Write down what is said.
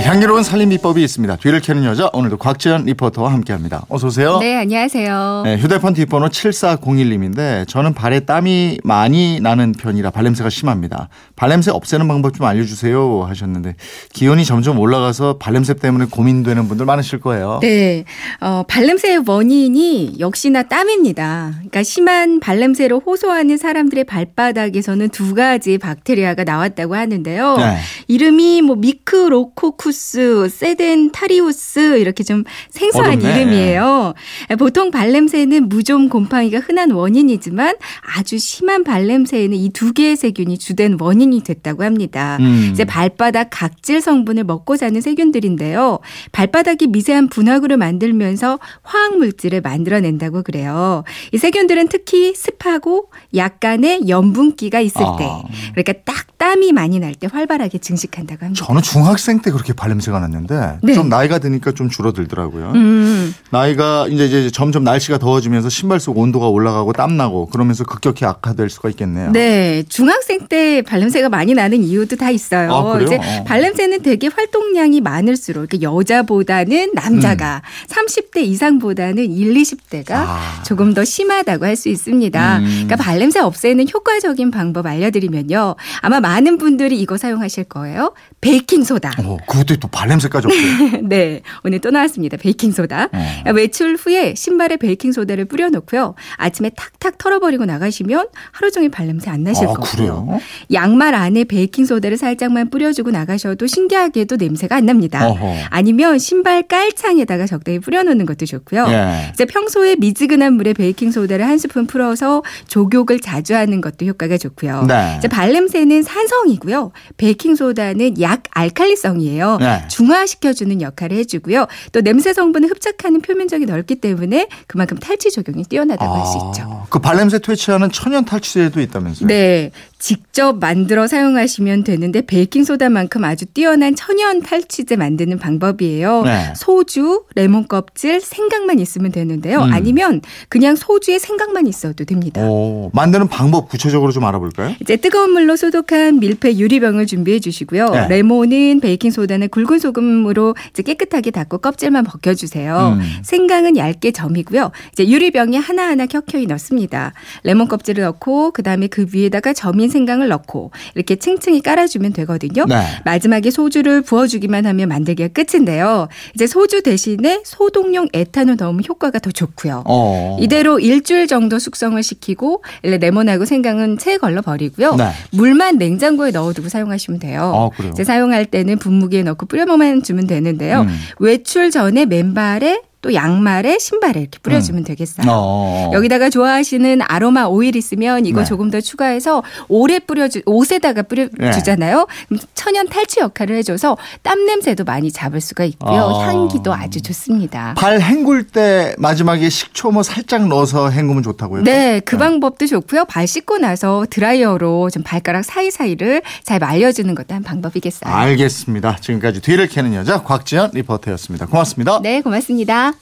향기로운 살림 비법이 있습니다. 뒤를 캐는 여자 오늘도 곽지연 리포터와 함께합니다. 어서 오세요. 네, 안녕하세요. 네, 휴대폰 뒷번호 7401님인데 저는 발에 땀이 많이 나는 편이라 발냄새가 심합니다. 발냄새 없애는 방법 좀 알려주세요 하셨는데 기온이 점점 올라가서 발냄새 때문에 고민되는 분들 많으실 거예요. 네, 어, 발냄새의 원인이 역시나 땀입니다. 그러니까 심한 발냄새로 호소하는 사람들의 발바닥에서는 두 가지 박테리아가 나왔다고 하는데요. 네. 이름이 뭐 Micrococcus sedentarius 이렇게 좀 생소한 어렵네. 이름이에요. 보통 발냄새는 무좀 곰팡이가 흔한 원인이지만 아주 심한 발냄새에는 이 두 개의 세균이 주된 원인이 됐다고 합니다. 음. 이제 발바닥 각질 성분을 먹고 사는 세균들인데요. 발바닥이 미세한 분화구를 만들면서 화학 물질을 만들어낸다고 그래요. 이 세균들은 특히 습하고 약간의 염분기가 있을 아. 때, 그러니까 딱 땀이 많이 날 때 활발하게 증식한다고 합니다. 저는 중학생 때 그렇게 발냄새가 났는데 네. 좀 나이가 드니까 좀 줄어들더라고요. 음. 나이가 이제, 이제 점점 날씨가 더워지면서 신발 속 온도가 올라가고 땀 나고 그러면서 급격히 악화될 수가 있겠네요. 네, 중학생 때 발냄새가 많이 나는 이유도 다 있어요. 아? 이제 어. 발냄새는 되게 활동량이 많을수록 그러니까 여자보다는 남자가 30대 이상보다는 1, 20대가 음. 아. 조금 더 심하다고 할 수 있습니다. 음. 그러니까 발냄새 없애는 효과적인 방법 알려드리면요. 아마 많은 분들이 이거 사용하실 거예요. 베이킹 소다. 어, 그것도 또 발냄새까지 없어요. 네, 오늘 또 나왔습니다. 베이킹 소다. 어. 외출 후에 신발에 베이킹 소다를 뿌려놓고요. 아침에 탁탁 털어버리고 나가시면 하루 종일 발냄새 안 나실 아, 거고요. 그래요? 양말 안에 베이킹 소다를 살짝만 뿌려주고 나가셔도 신기하게도 냄새가 안 납니다. 어허. 아니면 신발 깔창에다가 적당히 뿌려놓는 것도 좋고요. 예. 이제 평소에 미지근한 물에 베이킹 소다를 한 스푼 풀어서 조욕을 자주 하는 것도 효과가 좋고요. 네. 이제 발냄새는 산성이고요. 베이킹 소다는 약 알칼리성이에요. 네. 중화시켜주는 역할을 해주고요. 또 냄새 성분을 흡착하는 표면적이 넓기 때문에 그만큼 탈취 적용이 뛰어나다고 할수 있죠. 그 발냄새 퇴치하는 천연 탈취제도 있다면서요? 네. 직접 만들어 사용하시면 되는데 베이킹소다만큼 아주 뛰어난 천연 탈취제 만드는 방법이에요. 네. 소주, 레몬 껍질, 생강만 있으면 되는데요. 음. 아니면 그냥 소주에 생강만 있어도 됩니다. 오, 만드는 방법 구체적으로 좀 알아볼까요? 이제 뜨거운 물로 소독한 밀폐 유리병을 준비해 주시고요. 네. 레몬은 베이킹 소다는 굵은 소금으로 이제 깨끗하게 닦고 껍질만 벗겨 주세요. 음. 생강은 얇게 점이고요. 이제 유리병에 하나하나 켜켜이 넣습니다. 레몬 껍질을 넣고 그다음에 그 위에다가 점인 생강을 넣고 이렇게 층층이 깔아주면 되거든요. 네. 마지막에 소주를 부어주기만 하면 만들기가 끝인데요. 이제 소주 대신에 소독용 에탄올 넣으면 효과가 더 좋고요. 어. 이대로 일주일 정도 숙성을 시키고 레몬하고 생강은 채 걸러 버리고요. 네. 물만 냉장고에 넣어두고 사용하시면 돼요. 아? 이제 사용할 때는 분무기에 넣고 뿌려만 주면 되는데요. 음. 외출 전에 맨발에 또 양말에 신발에 이렇게 뿌려주면 되겠어요. 어. 여기다가 좋아하시는 아로마 오일 있으면 이거 네. 조금 더 추가해서 오래 뿌려주 옷에다가 네. 뿌려주잖아요. 그럼 천연 탈취 역할을 해줘서 땀 냄새도 많이 잡을 수가 있고요. 어. 향기도 아주 좋습니다. 발 헹굴 때 마지막에 식초 뭐 살짝 넣어서 헹구면 좋다고요? 네, 그 방법도 좋고요. 발 씻고 나서 드라이어로 좀 발가락 사이사이를 잘 말려주는 것도 한 방법이겠어요. 알겠습니다. 지금까지 뒤를 캐는 여자 곽지연 리포터였습니다. 고맙습니다. 네, 고맙습니다.